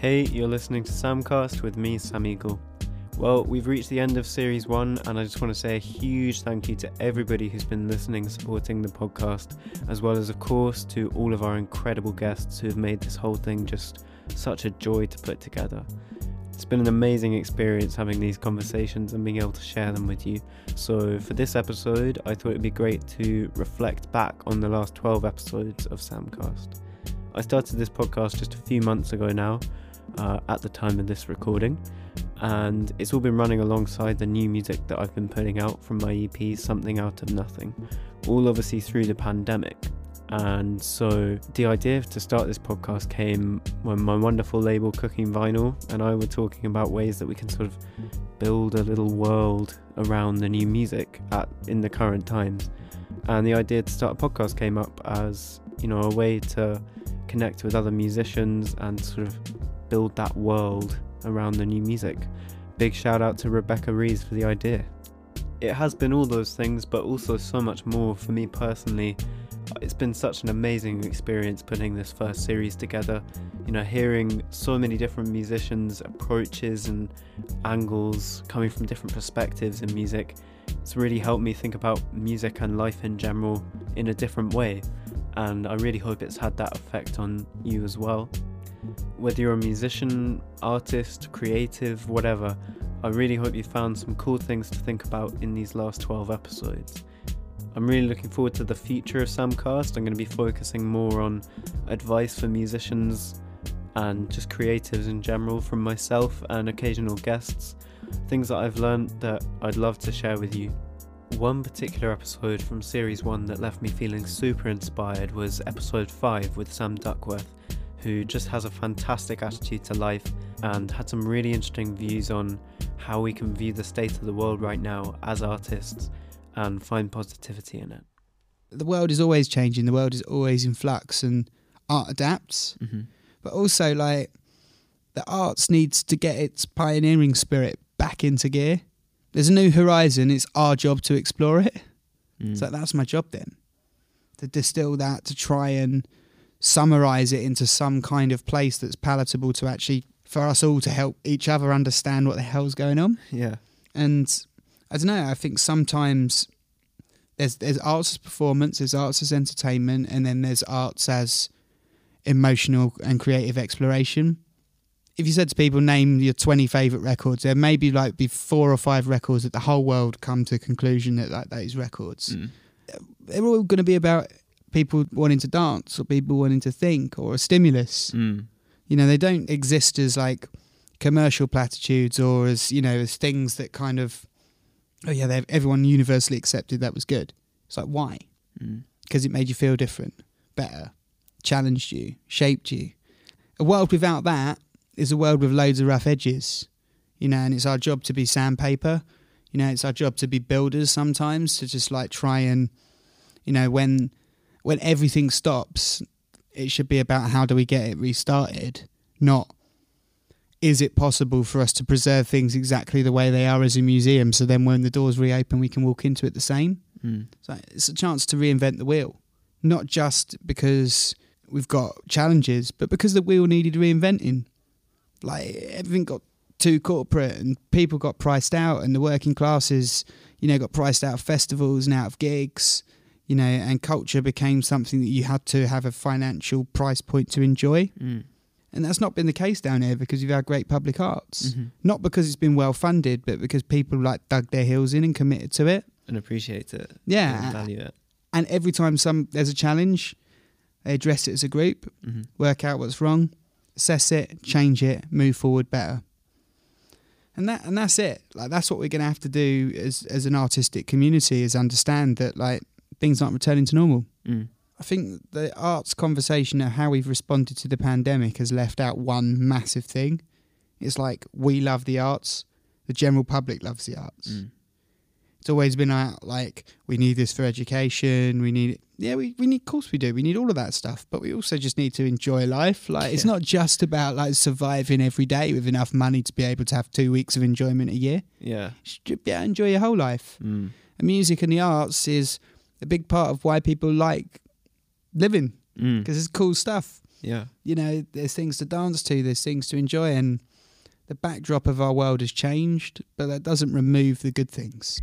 Hey, you're listening to Samcast with me, Sam Eagle. Well, we've reached the end of series one, and I just want to say a huge thank you to everybody who's been listening supporting the podcast, as well as, of course, to all of our incredible guests who have made this whole thing just such a joy to put together. It's been an amazing experience having these conversations and being able to share them with you. So, for this episode, I thought it'd be great to reflect back on the last 12 episodes of Samcast. I started this podcast just a few months ago now, uh, at the time of this recording, and it's all been running alongside the new music that I've been putting out from my EP, Something Out of Nothing, all obviously through the pandemic. And so the idea to start this podcast came when my wonderful label Cooking Vinyl and I were talking about ways that we can sort of build a little world around the new music at in the current times. And the idea to start a podcast came up as, you know, a way to connect with other musicians and sort of build that world around the new music. Big shout out to Rebecca Rees for the idea. It has been all those things, but also so much more for me personally. It's been such an amazing experience putting this first series together. You know, hearing so many different musicians' approaches and angles coming from different perspectives in music. It's really helped me think about music and life in general in a different way. And I really hope it's had that effect on you as well whether you're a musician, artist, creative, whatever, I really hope you found some cool things to think about in these last 12 episodes. I'm really looking forward to the future of Samcast. I'm going to be focusing more on advice for musicians and just creatives in general from myself and occasional guests, things that I've learned that I'd love to share with you. One particular episode from series 1 that left me feeling super inspired was episode 5 with Sam Duckworth who just has a fantastic attitude to life and had some really interesting views on how we can view the state of the world right now as artists and find positivity in it. The world is always changing, the world is always in flux, and art adapts. Mm-hmm. But also, like, the arts needs to get its pioneering spirit back into gear. There's a new horizon, it's our job to explore it. Mm. So that's my job then. To distill that, to try and summarize it into some kind of place that's palatable to actually for us all to help each other understand what the hell's going on. Yeah. And I don't know, I think sometimes there's there's arts as performance, there's arts as entertainment, and then there's arts as emotional and creative exploration. If you said to people, name your 20 favourite records, there may be like be four or five records that the whole world come to a conclusion that like those records. Mm. They're all going to be about people wanting to dance or people wanting to think or a stimulus. Mm. You know, they don't exist as like commercial platitudes or as, you know, as things that kind of, oh yeah, everyone universally accepted that was good. It's like, why? Because mm. it made you feel different, better, challenged you, shaped you. A world without that is a world with loads of rough edges, you know, and it's our job to be sandpaper. You know, it's our job to be builders sometimes, to just like try and, you know, when when everything stops, it should be about how do we get it restarted, not is it possible for us to preserve things exactly the way they are as a museum so then when the doors reopen we can walk into it the same? Mm. so it's a chance to reinvent the wheel. Not just because we've got challenges but because the wheel needed reinventing. Like everything got too corporate and people got priced out and the working classes you know got priced out of festivals and out of gigs you know, and culture became something that you had to have a financial price point to enjoy. Mm. And that's not been the case down here because you've had great public arts. Mm-hmm. Not because it's been well funded, but because people like dug their heels in and committed to it. And appreciate it. Yeah. And value it. And every time some there's a challenge, they address it as a group, mm-hmm. work out what's wrong, assess it, change it, move forward better. And that and that's it. Like that's what we're gonna have to do as as an artistic community is understand that like things aren't returning to normal. Mm. I think the arts conversation of how we've responded to the pandemic has left out one massive thing. It's like we love the arts, the general public loves the arts. Mm. It's always been out like we need this for education. We need it. Yeah, we, we need. Of course, we do. We need all of that stuff, but we also just need to enjoy life. Like it's not just about like surviving every day with enough money to be able to have two weeks of enjoyment a year. Yeah, yeah, enjoy your whole life. Mm. And music and the arts is a big part of why people like living because mm. it's cool stuff. Yeah. You know, there's things to dance to, there's things to enjoy, and the backdrop of our world has changed, but that doesn't remove the good things.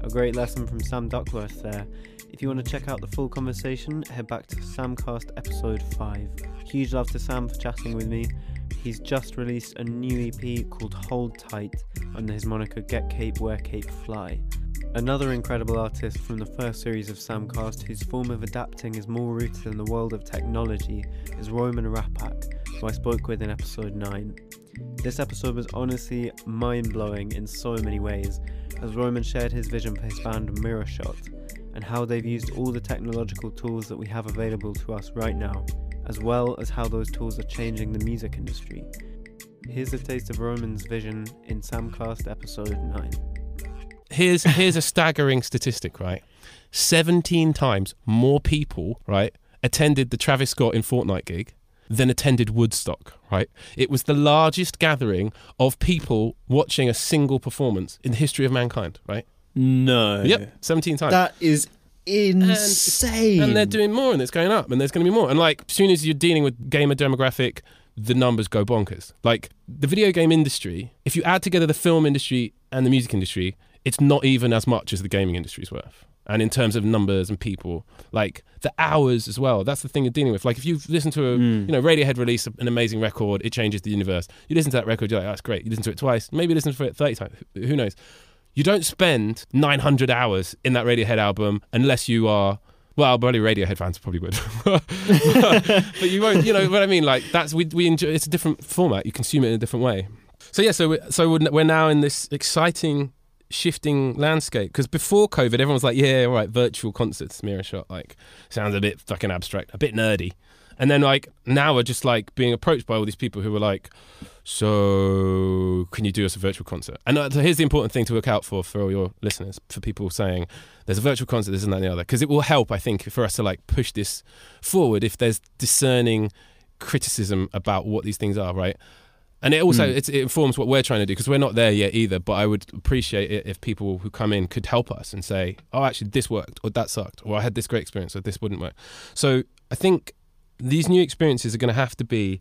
A great lesson from Sam Duckworth there. If you want to check out the full conversation, head back to Samcast episode 5. Huge love to Sam for chatting with me. He's just released a new EP called Hold Tight under his moniker Get Cape, Wear Cape, Fly. Another incredible artist from the first series of Samcast whose form of adapting is more rooted in the world of technology is Roman Rappak, who I spoke with in episode 9. This episode was honestly mind blowing in so many ways, as Roman shared his vision for his band Miro Shot and how they've used all the technological tools that we have available to us right now, as well as how those tools are changing the music industry. Here's a taste of Roman's vision in Samcast episode 9. Here's here's a staggering statistic, right? 17 times more people, right, attended the Travis Scott in Fortnite gig than attended Woodstock, right? It was the largest gathering of people watching a single performance in the history of mankind, right? No. Yep, 17 times. That is insane. and they're doing more and it's going up and there's going to be more. And like, as soon as you're dealing with gamer demographic, the numbers go bonkers. Like, the video game industry, if you add together the film industry and the music industry, it's not even as much as the gaming industry's worth. And in terms of numbers and people, like the hours as well, that's the thing you're dealing with. Like if you listen to a, Mm. you know, Radiohead release an amazing record, it changes the universe. You listen to that record, you're like, that's great. You listen to it twice, maybe listen to it 30 times, who knows? You don't spend 900 hours in that Radiohead album unless you are, well, probably Radiohead fans probably would. but you won't, you know what I mean? Like that's, we, we enjoy, it's a different format. You consume it in a different way. So yeah, so we, so we're we're now in this exciting shifting landscape because before COVID, everyone was like, "Yeah, all right, virtual concerts, Miro Shot, like sounds a bit fucking abstract, a bit nerdy." And then like now we're just like being approached by all these people who are like, "So can you do us a virtual concert?" And uh, so here's the important thing to look out for for all your listeners, for people saying, "There's a virtual concert, this and that and the other," because it will help, I think, for us to like push this forward if there's discerning criticism about what these things are, right? And it also Mm. it's, it informs what we're trying to do because we're not there yet either. But I would appreciate it if people who come in could help us and say, "Oh, actually, this worked, or that sucked, or I had this great experience, or this wouldn't work." So I think these new experiences are going to have to be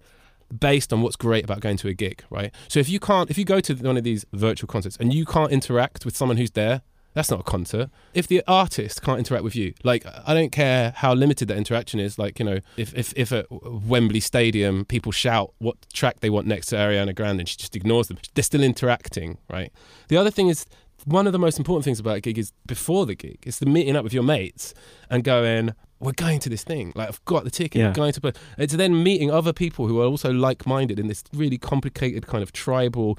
based on what's great about going to a gig, right? So if you can't, if you go to one of these virtual concerts and you can't interact with someone who's there, that's not a concert. If the artist can't interact with you, like I don't care how limited that interaction is. Like you know, if if if at Wembley Stadium people shout what track they want next to Ariana Grande and she just ignores them, they're still interacting, right? The other thing is one of the most important things about a gig is before the gig. It's the meeting up with your mates and going, we're going to this thing. Like I've got the ticket. Yeah. We're going to play. It's then meeting other people who are also like-minded in this really complicated kind of tribal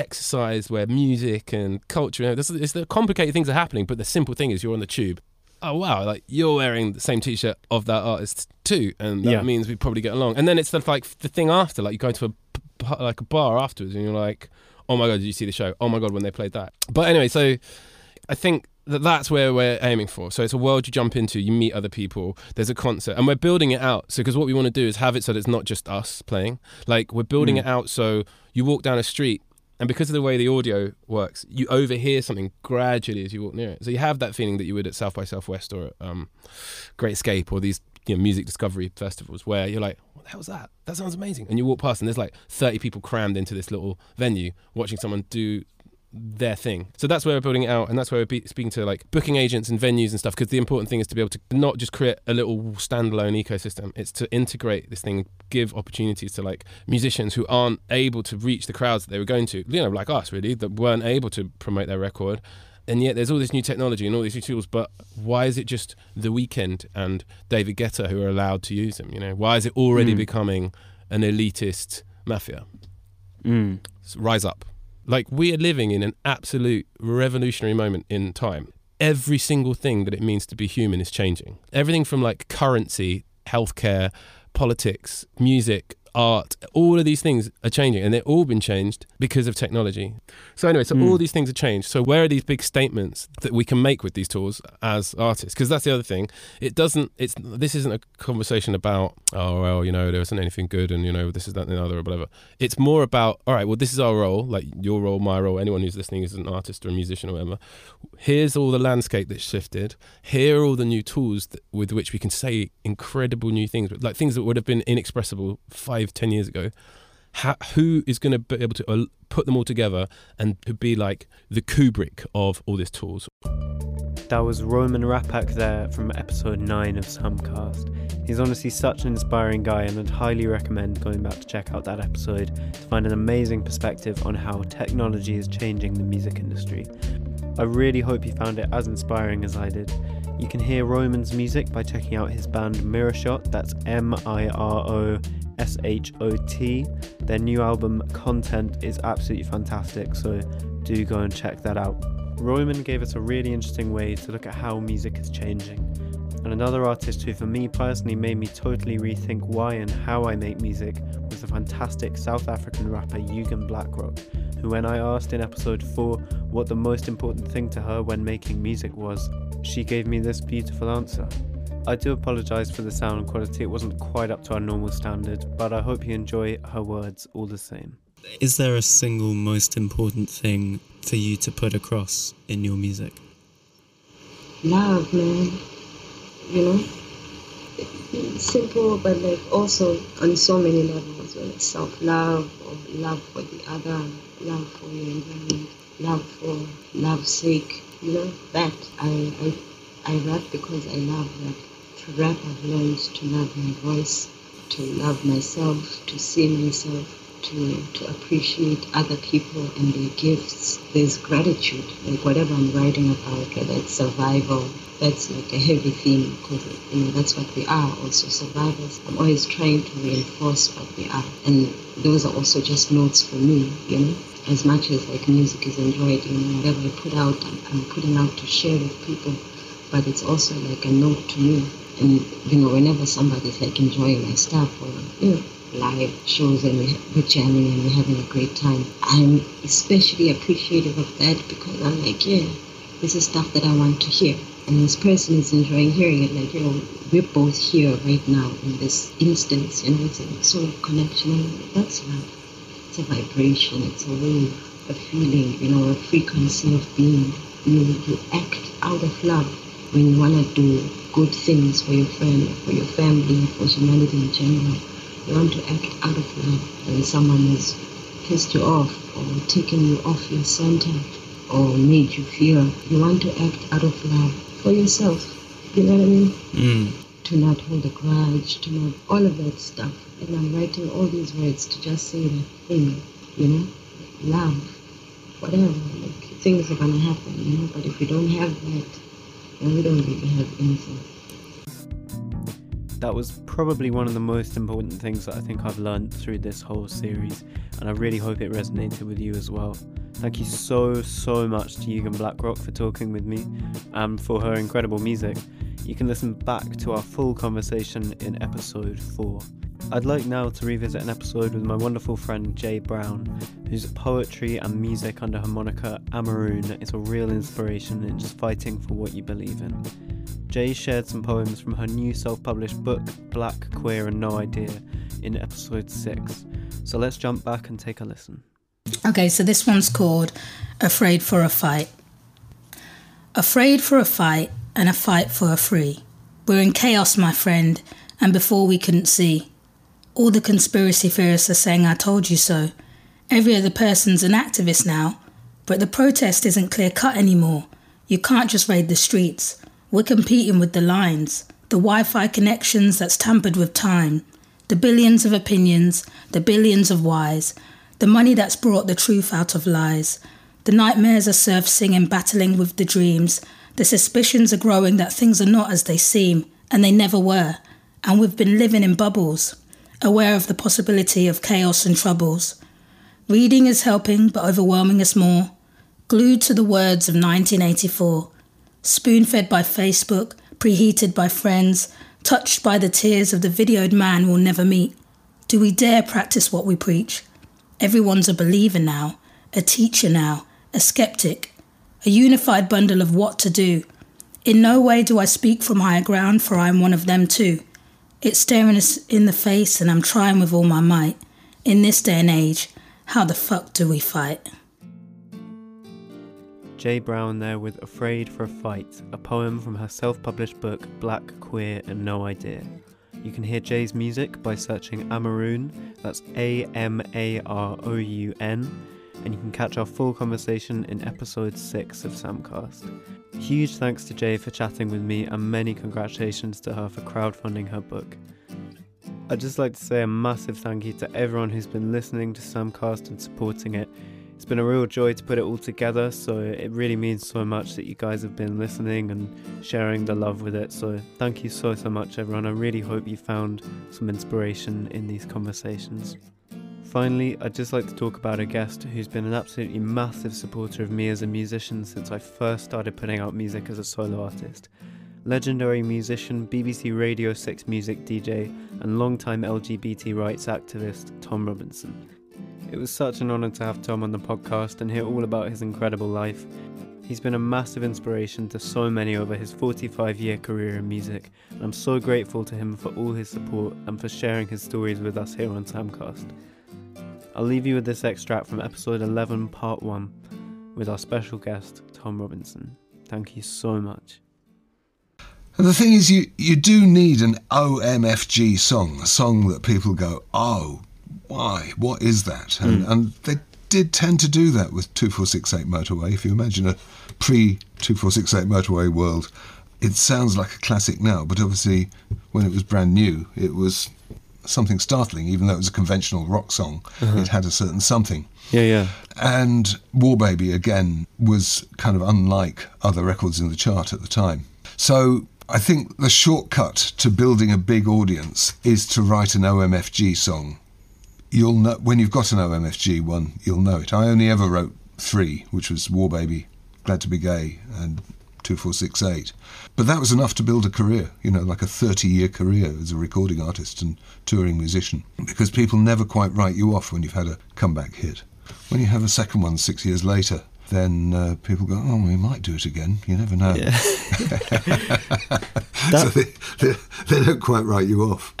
exercise where music and culture. You know, it's the complicated things are happening, but the simple thing is you're on the tube. Oh wow! Like you're wearing the same T-shirt of that artist too, and that Yeah. means we probably get along. And then it's the, like the thing after, like you go to a like a bar afterwards, and you're like, oh my god, did you see the show? Oh my god, when they played that. But anyway, so I think that that's where we're aiming for. So it's a world you jump into, you meet other people, there's a concert, and we're building it out. So because what we want to do is have it so that it's not just us playing. Like we're building Mm. it out so you walk down a street. And because of the way the audio works, you overhear something gradually as you walk near it. So you have that feeling that you would at South by Southwest or um, Great Escape or these you know, music discovery festivals where you're like, what the hell's that? That sounds amazing. And you walk past and there's like 30 people crammed into this little venue watching someone do their thing. So that's where we're building it out, and that's where we're be- speaking to like booking agents and venues and stuff. Because the important thing is to be able to not just create a little standalone ecosystem; it's to integrate this thing, give opportunities to like musicians who aren't able to reach the crowds that they were going to. You know, like us, really, that weren't able to promote their record. And yet, there's all this new technology and all these new tools. But why is it just the Weeknd and David Guetta who are allowed to use them? You know, why is it already Mm. becoming an elitist mafia? Mm. S- rise up. Like we are living in an absolute revolutionary moment in time. Every single thing that it means to be human is changing. Everything from like currency, healthcare, politics, music, art, all of these things are changing, and they've all been changed because of technology. So anyway, so Mm. all these things are changed. So where are these big statements that we can make with these tools as artists? Because that's the other thing. It doesn't. It's this isn't a conversation about oh well, you know, there isn't anything good, and you know, this is that and the other or whatever. It's more about all right. Well, this is our role, like your role, my role. Anyone who's listening is an artist or a musician or whatever. Here's all the landscape that's shifted. Here are all the new tools that, with which we can say incredible new things, like things that would have been inexpressible five, ten years ago. How, who is going to be able to uh, put them all together and to be like the Kubrick of all these tools? That was Roman Rappak there from episode 9 of Samcast. He's honestly such an inspiring guy, and I'd highly recommend going back to check out that episode to find an amazing perspective on how technology is changing the music industry. I really hope you found it as inspiring as I did. You can hear Roman's music by checking out his band Miro Shot, that's M I R O S H O T. Their new album, Content, is absolutely fantastic, so do go and check that out. Roman gave us a really interesting way to look at how music is changing. And another artist who, for me personally, made me totally rethink why and how I make music was the fantastic South African rapper Yugen Blakrok, who, when I asked in episode 4 what the most important thing to her when making music was, she gave me this beautiful answer. I do apologise for the sound quality, it wasn't quite up to our normal standard, but I hope you enjoy her words all the same. Is there a single most important thing for you to put across in your music? love, man. You know, It's simple, but like also on so many levels, whether it's self-love or love for the other, love for your environment, love for love's sake. You know that I I I rap because I love rap. To rap, I've learned to love my voice, to love myself, to see myself, to to appreciate other people and their gifts. There's gratitude, like whatever I'm writing about, whether it's survival, that's like a heavy theme because you know that's what we are, also survivors. I'm always trying to reinforce what we are, and those are also just notes for me, you know. As much as like music is enjoyed, you know, whatever I put out, I'm, I'm putting out to share with people, but it's also like a note to me. And you know, whenever somebody's like enjoying my stuff or you know live shows and we're, jamming and we're having a great time, I'm especially appreciative of that because I'm like, yeah, this is stuff that I want to hear. And this person is enjoying hearing it, like, you know, we're both here right now in this instance, you know, it's a sort of connection. That's love. It's a vibration, it's a wave, a feeling, you know, a frequency of being. You, you act out of love when you want to do good things for your friend, for your family, for humanity in general. You want to act out of love when someone has pissed you off or taken you off your center or made you feel. You want to act out of love for yourself. You know what I mean? Mm. To not hold a grudge, to not all of that stuff. And I'm writing all these words to just say that thing, you know, love, whatever. Like things are gonna happen, you know. But if we don't have that, then we don't have anything. That was probably one of the most important things that I think I've learned through this whole series, and I really hope it resonated with you as well. Thank you so, so much to Yugen Blakrok for talking with me and for her incredible music. You can listen back to our full conversation in episode 4. I'd like now to revisit an episode with my wonderful friend Jay Brown, whose poetry and music under her moniker Amaroun is a real inspiration in just fighting for what you believe in. Jay shared some poems from her new self published book, Black, Queer, and No Idea, in episode 6. So let's jump back and take a listen. Okay, so this one's called Afraid for a Fight. Afraid for a fight and a fight for a free. We're in chaos, my friend, and before we couldn't see. All the conspiracy theorists are saying I told you so. Every other person's an activist now, but the protest isn't clear cut anymore. You can't just raid the streets. We're competing with the lines, the Wi Fi connections that's tampered with time, the billions of opinions, the billions of whys, the money that's brought the truth out of lies. The nightmares are served singing, battling with the dreams. The suspicions are growing that things are not as they seem, and they never were. And we've been living in bubbles, aware of the possibility of chaos and troubles. Reading is helping, but overwhelming us more. Glued to the words of 1984. Spoon fed by Facebook, preheated by friends, touched by the tears of the videoed man we'll never meet. Do we dare practice what we preach? Everyone's a believer now, a teacher now, a skeptic, a unified bundle of what to do. In no way do I speak from higher ground, for I am one of them too. It's staring us in the face, and I'm trying with all my might. In this day and age, how the fuck do we fight? Jay Brown there with Afraid for a Fight, a poem from her self published book Black, Queer, and No Idea. You can hear Jay's music by searching Amaroun, that's A M A R O U N, and you can catch our full conversation in episode 6 of Samcast. Huge thanks to Jay for chatting with me, and many congratulations to her for crowdfunding her book. I'd just like to say a massive thank you to everyone who's been listening to Samcast and supporting it. It's been a real joy to put it all together, so it really means so much that you guys have been listening and sharing the love with it. So thank you so, so much, everyone. I really hope you found some inspiration in these conversations. Finally, I'd just like to talk about a guest who's been an absolutely massive supporter of me as a musician since I first started putting out music as a solo artist. Legendary musician, BBC Radio 6 music DJ, and longtime LGBT rights activist Tom Robinson. It was such an honour to have Tom on the podcast and hear all about his incredible life. He's been a massive inspiration to so many over his 45 year career in music, and I'm so grateful to him for all his support and for sharing his stories with us here on Samcast. I'll leave you with this extract from episode 11, part 1, with our special guest, Tom Robinson. Thank you so much. And the thing is, you, you do need an OMFG song, a song that people go, oh, why? What is that? And, Mm. and they did tend to do that with 2468 Motorway. If you imagine a pre 2468 Motorway world, it sounds like a classic now, but obviously when it was brand new, it was something startling, even though it was a conventional rock song. Uh-huh. It had a certain something. Yeah, yeah. And War Baby, again, was kind of unlike other records in the chart at the time. So I think the shortcut to building a big audience is to write an OMFG song. You'll know when you've got an OMFG one, you'll know it. I only ever wrote three, which was War Baby, Glad to Be Gay, and 2468. But that was enough to build a career, you know, like a 30 year career as a recording artist and touring musician. Because people never quite write you off when you've had a comeback hit. When you have a second one six years later, then uh, people go, oh, we might do it again. You never know. Yeah. so they, they, they don't quite write you off.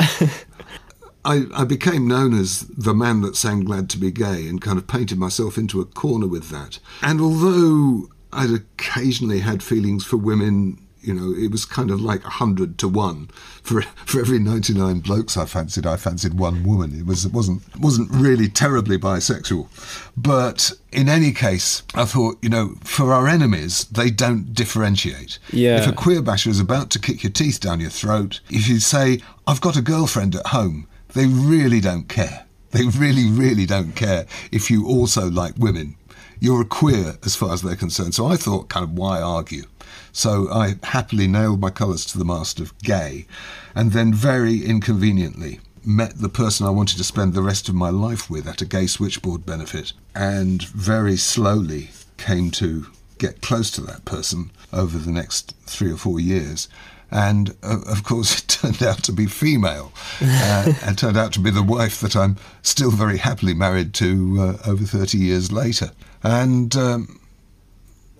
I, I became known as the man that sang Glad to Be Gay and kind of painted myself into a corner with that. And although I'd occasionally had feelings for women, you know, it was kind of like a hundred to one. For for every ninety nine blokes I fancied, I fancied one woman. It was it wasn't wasn't really terribly bisexual. But in any case, I thought, you know, for our enemies, they don't differentiate. Yeah. If a queer basher is about to kick your teeth down your throat, if you say, I've got a girlfriend at home, they really don't care. They really, really don't care if you also like women. You're a queer as far as they're concerned. So I thought, kind of, why argue? So I happily nailed my colours to the mast of gay, and then very inconveniently met the person I wanted to spend the rest of my life with at a gay switchboard benefit, and very slowly came to get close to that person over the next three or four years. And uh, of course, it turned out to be female, uh, and turned out to be the wife that I'm still very happily married to uh, over 30 years later. And um,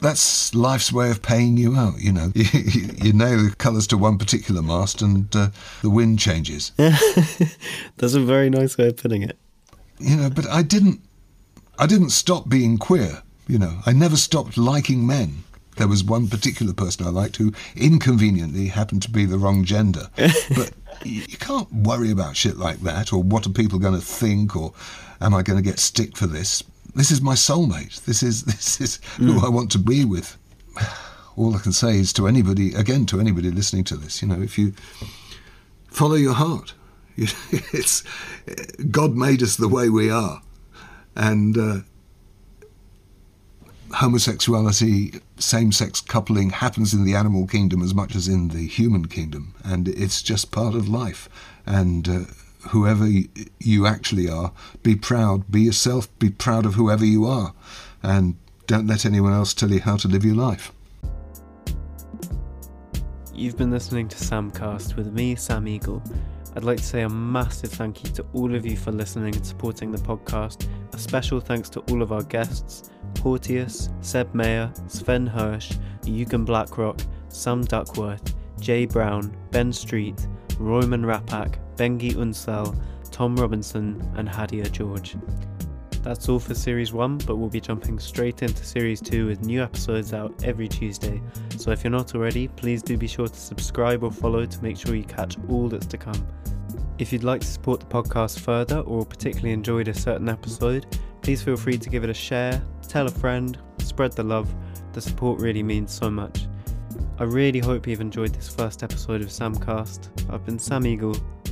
that's life's way of paying you out. You know, you, you nail the colours to one particular mast, and uh, the wind changes. That's a very nice way of putting it. You know, but I didn't. I didn't stop being queer. You know, I never stopped liking men. There was one particular person I liked who inconveniently happened to be the wrong gender. but you you can't worry about shit like that, or what are people going to think, or am I going to get stick for this? This is my soulmate. This is this is who I want to be with. All I can say is to anybody, again, to anybody listening to this, you know, if you follow your heart, you, it's God made us the way we are, and uh, homosexuality, same-sex coupling happens in the animal kingdom as much as in the human kingdom, and it's just part of life. And uh, whoever you actually are, be proud, be yourself, be proud of whoever you are, and don't let anyone else tell you how to live your life. You've been listening to Samcast with me, Sam Eagle. I'd like to say a massive thank you to all of you for listening and supporting the podcast. A special thanks to all of our guests Porteous, Seb Mayer, Sven Hirsch, Yugen Blakrok, Sam Duckworth, Jay Brown, Ben Street, Roman Rappak, Bengi Unsel, Tom Robinson, and Hadia George. That's all for Series 1, but we'll be jumping straight into Series 2 with new episodes out every Tuesday. So if you're not already, please do be sure to subscribe or follow to make sure you catch all that's to come. If you'd like to support the podcast further or particularly enjoyed a certain episode, please feel free to give it a share, tell a friend, spread the love. The support really means so much. I really hope you've enjoyed this first episode of Samcast. I've been Sam Eagle.